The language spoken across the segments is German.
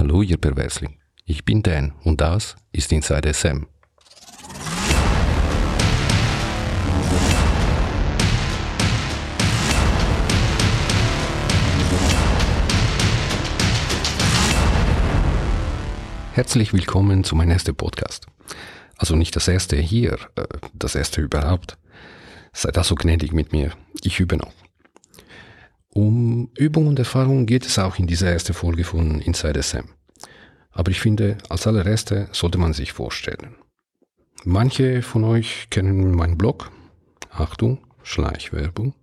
Hallo, ihr Perversling. Ich bin Dan und das ist Inside SM. Herzlich willkommen zu meinem ersten Podcast. Also nicht das erste hier, äh, das erste überhaupt. Seid also gnädig mit mir. Ich übe noch. Um Übung und Erfahrung geht es auch in dieser ersten Folge von Inside SM. Aber ich finde, als allererste sollte man sich vorstellen. Manche von euch kennen meinen Blog. Achtung, Schleichwerbung.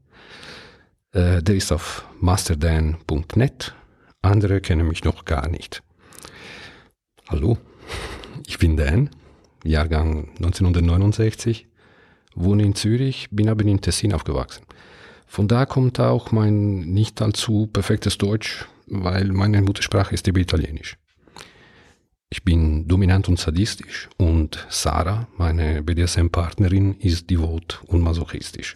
Äh, der ist auf masterdan.net. Andere kennen mich noch gar nicht. Hallo, ich bin Dan, Jahrgang 1969, wohne in Zürich, bin aber in Tessin aufgewachsen. Von da kommt auch mein nicht allzu perfektes Deutsch, weil meine Muttersprache ist eben Italienisch. Ich bin dominant und sadistisch und Sarah, meine BDSM-Partnerin, ist devot und masochistisch.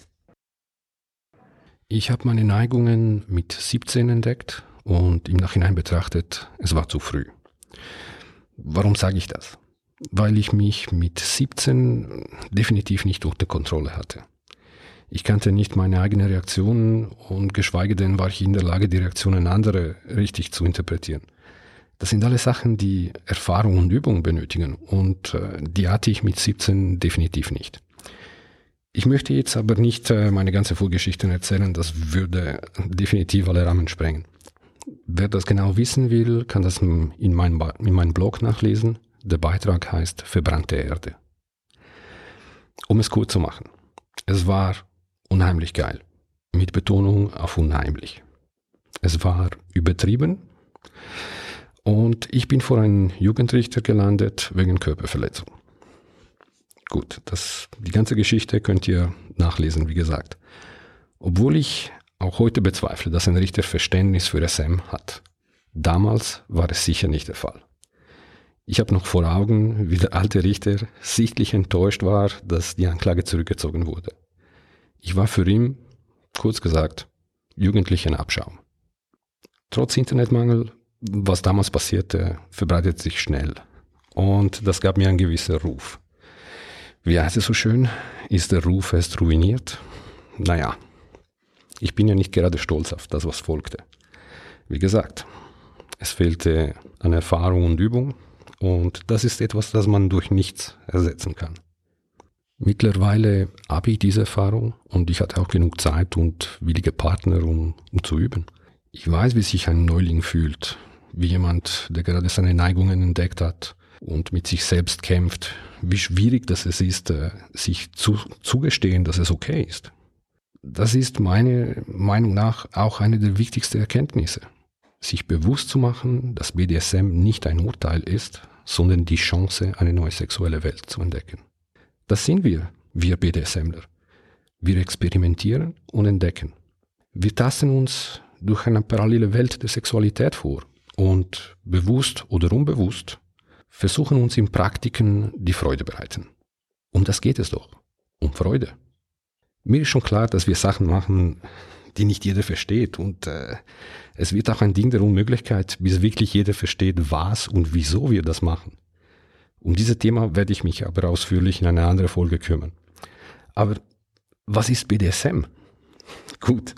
Ich habe meine Neigungen mit 17 entdeckt und im Nachhinein betrachtet, es war zu früh. Warum sage ich das? Weil ich mich mit 17 definitiv nicht unter Kontrolle hatte. Ich kannte nicht meine eigenen Reaktionen und geschweige denn war ich in der Lage, die Reaktionen anderer richtig zu interpretieren. Das sind alle Sachen, die Erfahrung und Übung benötigen und äh, die hatte ich mit 17 definitiv nicht. Ich möchte jetzt aber nicht äh, meine ganze Vorgeschichte erzählen, das würde definitiv alle Rahmen sprengen. Wer das genau wissen will, kann das in meinem, in meinem Blog nachlesen. Der Beitrag heißt Verbrannte Erde. Um es kurz zu machen. Es war unheimlich geil. Mit Betonung auf unheimlich. Es war übertrieben. Und ich bin vor einem Jugendrichter gelandet wegen Körperverletzung. Gut, das, die ganze Geschichte könnt ihr nachlesen, wie gesagt. Obwohl ich auch heute bezweifle, dass ein Richter Verständnis für SM hat. Damals war es sicher nicht der Fall. Ich habe noch vor Augen, wie der alte Richter sichtlich enttäuscht war, dass die Anklage zurückgezogen wurde. Ich war für ihn, kurz gesagt, jugendlichen Abschaum. Trotz Internetmangel, was damals passierte, verbreitet sich schnell. Und das gab mir einen gewissen Ruf. Wie heißt es so schön? Ist der Ruf erst ruiniert? Naja, ich bin ja nicht gerade stolz auf das, was folgte. Wie gesagt, es fehlte an Erfahrung und Übung und das ist etwas, das man durch nichts ersetzen kann. Mittlerweile habe ich diese Erfahrung und ich hatte auch genug Zeit und willige Partner, um, um zu üben. Ich weiß, wie sich ein Neuling fühlt, wie jemand, der gerade seine Neigungen entdeckt hat und mit sich selbst kämpft, wie schwierig das es ist, äh, sich zu, zugestehen, dass es okay ist das ist meine Meinung nach auch eine der wichtigsten Erkenntnisse. Sich bewusst zu machen, dass BDSM nicht ein Urteil ist, sondern die Chance, eine neue sexuelle Welt zu entdecken. Das sind wir, wir BDSMler. Wir experimentieren und entdecken. Wir tasten uns durch eine parallele Welt der Sexualität vor und bewusst oder unbewusst versuchen uns in Praktiken die Freude bereiten. Um das geht es doch. Um Freude. Mir ist schon klar, dass wir Sachen machen, die nicht jeder versteht. Und äh, es wird auch ein Ding der Unmöglichkeit, bis wirklich jeder versteht, was und wieso wir das machen. Um dieses Thema werde ich mich aber ausführlich in einer anderen Folge kümmern. Aber was ist BDSM? Gut,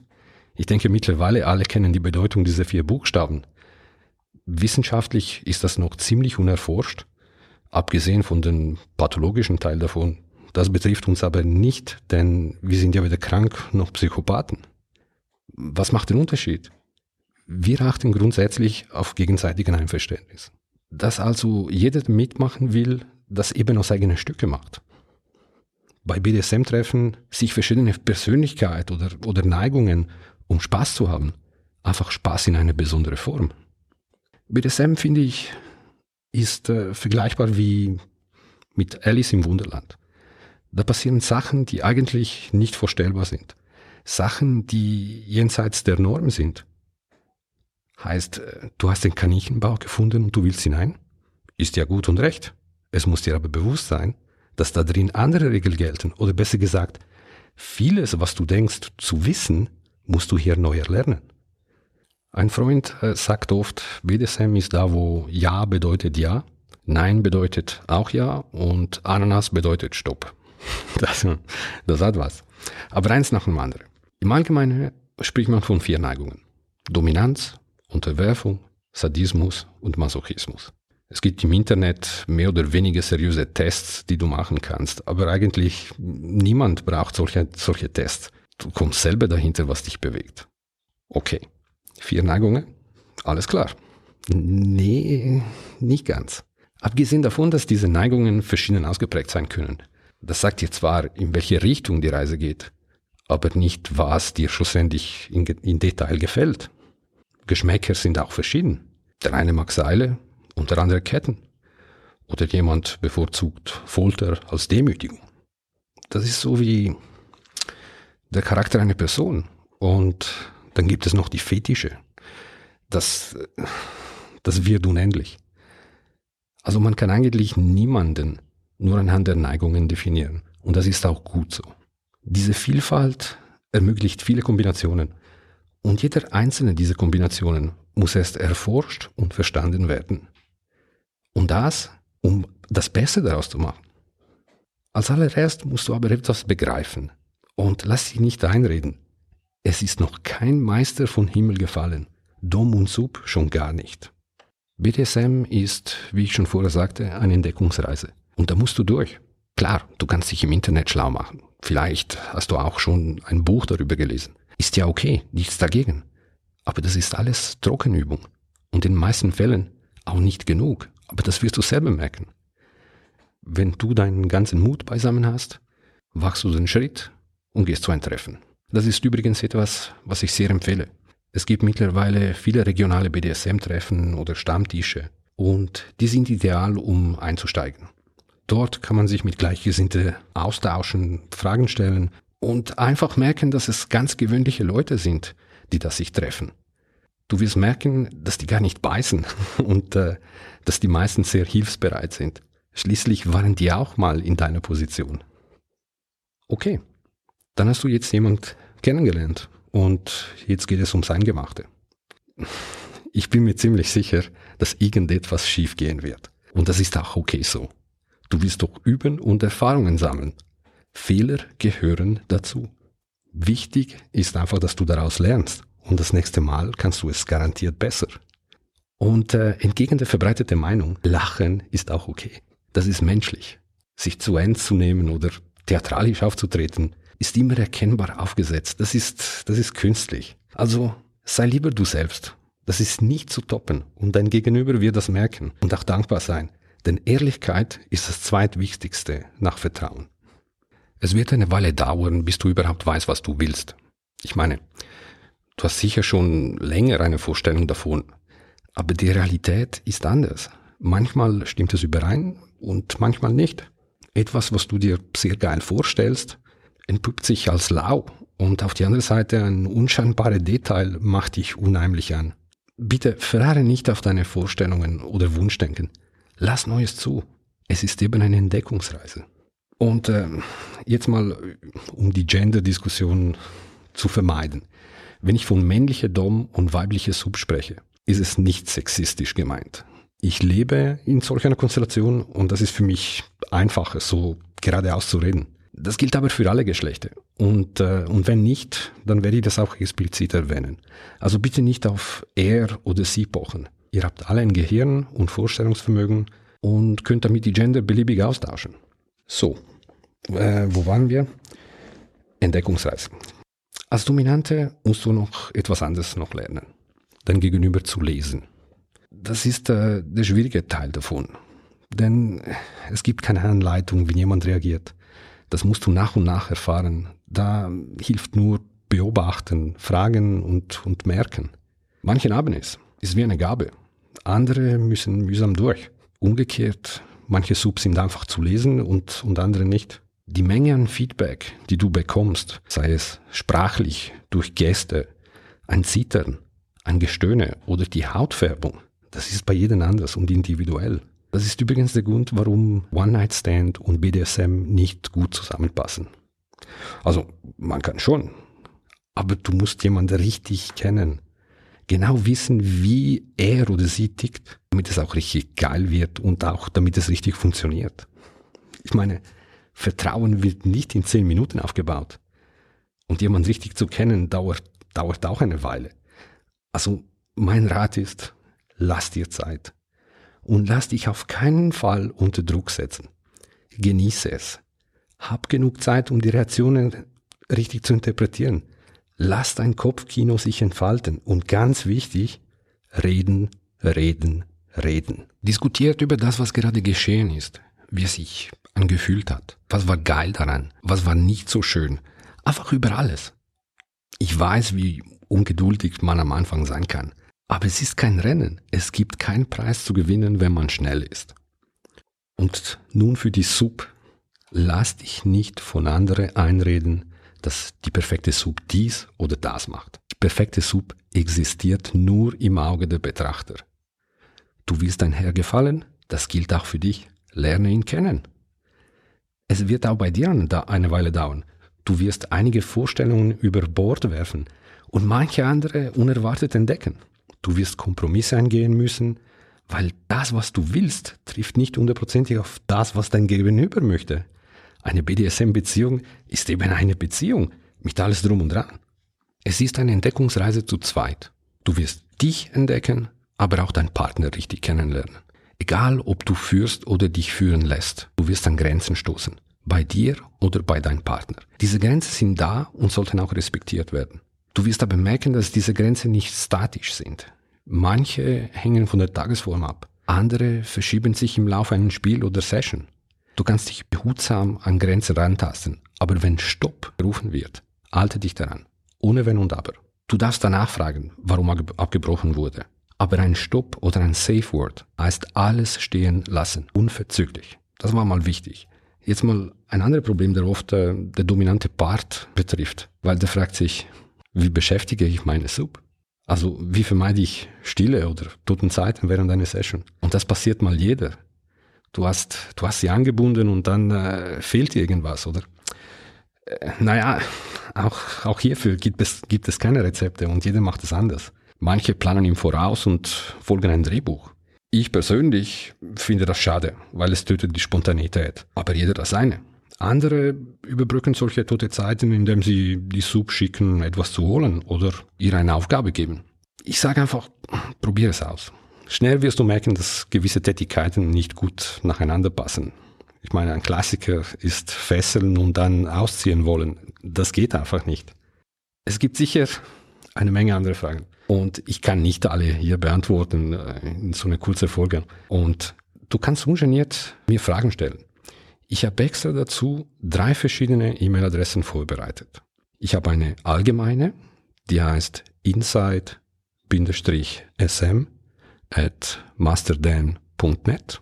ich denke mittlerweile alle kennen die Bedeutung dieser vier Buchstaben. Wissenschaftlich ist das noch ziemlich unerforscht, abgesehen von dem pathologischen Teil davon. Das betrifft uns aber nicht, denn wir sind ja weder krank noch Psychopathen. Was macht den Unterschied? Wir achten grundsätzlich auf gegenseitigen Einverständnis. Dass also jeder mitmachen will, das eben aus eigenen Stücke macht. Bei BDSM-Treffen sich verschiedene Persönlichkeit oder, oder Neigungen, um Spaß zu haben, einfach Spaß in eine besondere Form. BDSM, finde ich, ist äh, vergleichbar wie mit Alice im Wunderland. Da passieren Sachen, die eigentlich nicht vorstellbar sind. Sachen, die jenseits der Norm sind. Heißt, äh, du hast den Kaninchenbau gefunden und du willst hinein? Ist ja gut und recht. Es muss dir aber bewusst sein, dass da drin andere Regeln gelten. Oder besser gesagt, vieles, was du denkst zu wissen, musst du hier neu erlernen. Ein Freund äh, sagt oft, BDSM ist da, wo Ja bedeutet Ja, Nein bedeutet auch Ja und Ananas bedeutet Stopp. Das, das hat was. Aber eins nach dem anderen. Im Allgemeinen spricht man von vier Neigungen. Dominanz, Unterwerfung, Sadismus und Masochismus. Es gibt im Internet mehr oder weniger seriöse Tests, die du machen kannst, aber eigentlich niemand braucht solche, solche Tests. Du kommst selber dahinter, was dich bewegt. Okay, vier Neigungen, alles klar. Nee, nicht ganz. Abgesehen davon, dass diese Neigungen verschieden ausgeprägt sein können. Das sagt dir zwar, in welche Richtung die Reise geht, aber nicht, was dir schlussendlich in, in Detail gefällt. Geschmäcker sind auch verschieden. Der eine mag Seile und der andere Ketten. Oder jemand bevorzugt Folter als Demütigung. Das ist so wie der Charakter einer Person. Und dann gibt es noch die Fetische. Das, das wird unendlich. Also man kann eigentlich niemanden nur anhand der Neigungen definieren. Und das ist auch gut so. Diese Vielfalt ermöglicht viele Kombinationen. Und jeder einzelne dieser Kombinationen muss erst erforscht und verstanden werden. Und das, um das Beste daraus zu machen. Als allererst musst du aber etwas begreifen. Und lass dich nicht einreden. Es ist noch kein Meister von Himmel gefallen. Dom und Sub schon gar nicht. BDSM ist, wie ich schon vorher sagte, eine Entdeckungsreise. Und da musst du durch. Klar, du kannst dich im Internet schlau machen. Vielleicht hast du auch schon ein Buch darüber gelesen. Ist ja okay, nichts dagegen. Aber das ist alles Trockenübung. Und in den meisten Fällen auch nicht genug. Aber das wirst du selber merken. Wenn du deinen ganzen Mut beisammen hast, wachst du den Schritt und gehst zu einem Treffen. Das ist übrigens etwas, was ich sehr empfehle. Es gibt mittlerweile viele regionale BDSM-Treffen oder Stammtische und die sind ideal, um einzusteigen. Dort kann man sich mit Gleichgesinnten austauschen, Fragen stellen und einfach merken, dass es ganz gewöhnliche Leute sind, die da sich treffen. Du wirst merken, dass die gar nicht beißen und äh, dass die meisten sehr hilfsbereit sind. Schließlich waren die auch mal in deiner Position. Okay, dann hast du jetzt jemand kennengelernt und jetzt geht es ums Eingemachte. Ich bin mir ziemlich sicher, dass irgendetwas schief gehen wird. Und das ist auch okay so. Du willst doch üben und Erfahrungen sammeln. Fehler gehören dazu. Wichtig ist einfach, dass du daraus lernst. Und das nächste Mal kannst du es garantiert besser. Und äh, entgegen der verbreiteten Meinung, Lachen ist auch okay. Das ist menschlich. Sich zu ernst zu nehmen oder theatralisch aufzutreten, ist immer erkennbar aufgesetzt. Das ist, das ist künstlich. Also sei lieber du selbst. Das ist nicht zu toppen und dein Gegenüber wird das merken und auch dankbar sein. Denn Ehrlichkeit ist das zweitwichtigste nach Vertrauen. Es wird eine Weile dauern, bis du überhaupt weißt, was du willst. Ich meine, du hast sicher schon länger eine Vorstellung davon, aber die Realität ist anders. Manchmal stimmt es überein und manchmal nicht. Etwas, was du dir sehr geil vorstellst, entpuppt sich als lau und auf die andere Seite ein unscheinbares Detail macht dich unheimlich an. Bitte verharre nicht auf deine Vorstellungen oder Wunschdenken. Lass Neues zu. Es ist eben eine Entdeckungsreise. Und äh, jetzt mal, um die Gender-Diskussion zu vermeiden. Wenn ich von männlicher Dom und weiblicher Sub spreche, ist es nicht sexistisch gemeint. Ich lebe in solch einer Konstellation und das ist für mich einfacher, so geradeaus zu reden. Das gilt aber für alle Geschlechter. Und, äh, und wenn nicht, dann werde ich das auch explizit erwähnen. Also bitte nicht auf er oder sie pochen. Ihr habt alle ein Gehirn und Vorstellungsvermögen und könnt damit die Gender beliebig austauschen. So, äh, wo waren wir? Entdeckungsreise. Als Dominante musst du noch etwas anderes noch lernen. Dein Gegenüber zu lesen. Das ist äh, der schwierige Teil davon. Denn es gibt keine Anleitung, wie jemand reagiert. Das musst du nach und nach erfahren. Da hilft nur beobachten, fragen und, und merken. Manchen haben es. Ist wie eine Gabe. Andere müssen mühsam durch. Umgekehrt, manche Subs sind einfach zu lesen und, und andere nicht. Die Menge an Feedback, die du bekommst, sei es sprachlich, durch Gäste, ein Zittern, ein Gestöhne oder die Hautfärbung, das ist bei jedem anders und individuell. Das ist übrigens der Grund, warum One-Night-Stand und BDSM nicht gut zusammenpassen. Also, man kann schon, aber du musst jemanden richtig kennen. Genau wissen, wie er oder sie tickt, damit es auch richtig geil wird und auch damit es richtig funktioniert. Ich meine, Vertrauen wird nicht in zehn Minuten aufgebaut. Und jemand richtig zu kennen dauert, dauert auch eine Weile. Also mein Rat ist, lass dir Zeit. Und lass dich auf keinen Fall unter Druck setzen. Genieße es. Hab genug Zeit, um die Reaktionen richtig zu interpretieren. Lass dein Kopfkino sich entfalten. Und ganz wichtig, reden, reden, reden. Diskutiert über das, was gerade geschehen ist, wie es sich angefühlt hat. Was war geil daran? Was war nicht so schön? Einfach über alles. Ich weiß, wie ungeduldig man am Anfang sein kann. Aber es ist kein Rennen. Es gibt keinen Preis zu gewinnen, wenn man schnell ist. Und nun für die Sub. Lass dich nicht von anderen einreden, dass die perfekte Sub dies oder das macht. Die perfekte Sub existiert nur im Auge der Betrachter. Du willst dein Herr gefallen? Das gilt auch für dich. Lerne ihn kennen. Es wird auch bei dir eine Weile dauern. Du wirst einige Vorstellungen über Bord werfen und manche andere unerwartet entdecken. Du wirst Kompromisse eingehen müssen, weil das, was du willst, trifft nicht hundertprozentig auf das, was dein Gegenüber möchte. Eine BDSM-Beziehung ist eben eine Beziehung mit alles drum und dran. Es ist eine Entdeckungsreise zu zweit. Du wirst dich entdecken, aber auch deinen Partner richtig kennenlernen. Egal, ob du führst oder dich führen lässt, du wirst an Grenzen stoßen. Bei dir oder bei deinem Partner. Diese Grenzen sind da und sollten auch respektiert werden. Du wirst aber merken, dass diese Grenzen nicht statisch sind. Manche hängen von der Tagesform ab. Andere verschieben sich im Laufe eines Spiel oder Session. Du kannst dich behutsam an Grenzen rantasten, aber wenn Stopp gerufen wird, halte dich daran. Ohne Wenn und Aber. Du darfst danach fragen, warum abgebrochen wurde. Aber ein Stopp oder ein Safe Word heißt alles stehen lassen, unverzüglich. Das war mal wichtig. Jetzt mal ein anderes Problem, der oft äh, der dominante Part betrifft, weil der fragt sich, wie beschäftige ich meine Sub? Also wie vermeide ich Stille oder toten Zeiten während einer Session? Und das passiert mal jeder. Du hast, du hast sie angebunden und dann äh, fehlt irgendwas, oder? Äh, naja, auch, auch hierfür gibt es, gibt es keine Rezepte und jeder macht es anders. Manche planen im Voraus und folgen ein Drehbuch. Ich persönlich finde das schade, weil es tötet die Spontanität. Aber jeder das seine. Andere überbrücken solche tote Zeiten, indem sie die Sub schicken, etwas zu holen oder ihr eine Aufgabe geben. Ich sage einfach, probier es aus. Schnell wirst du merken, dass gewisse Tätigkeiten nicht gut nacheinander passen. Ich meine, ein Klassiker ist fesseln und dann ausziehen wollen. Das geht einfach nicht. Es gibt sicher eine Menge andere Fragen. Und ich kann nicht alle hier beantworten äh, in so einer kurzen Folge. Und du kannst ungeniert mir Fragen stellen. Ich habe extra dazu drei verschiedene E-Mail-Adressen vorbereitet. Ich habe eine allgemeine, die heißt inside-sm at masterdan.net.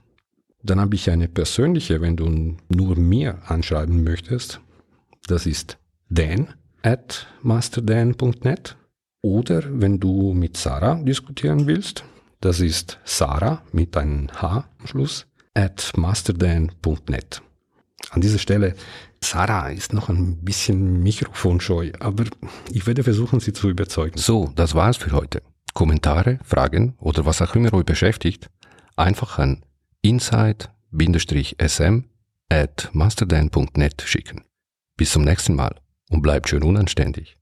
Dann habe ich eine persönliche, wenn du nur mir anschreiben möchtest. Das ist dan at masterdan.net. Oder wenn du mit Sarah diskutieren willst, das ist Sarah mit einem H am Schluss at masterdan.net. An dieser Stelle, Sarah ist noch ein bisschen mikrofonscheu, aber ich werde versuchen, sie zu überzeugen. So, das war's für heute. Kommentare, Fragen oder was auch immer euch beschäftigt, einfach an inside-sm at masterdan.net schicken. Bis zum nächsten Mal und bleibt schön unanständig.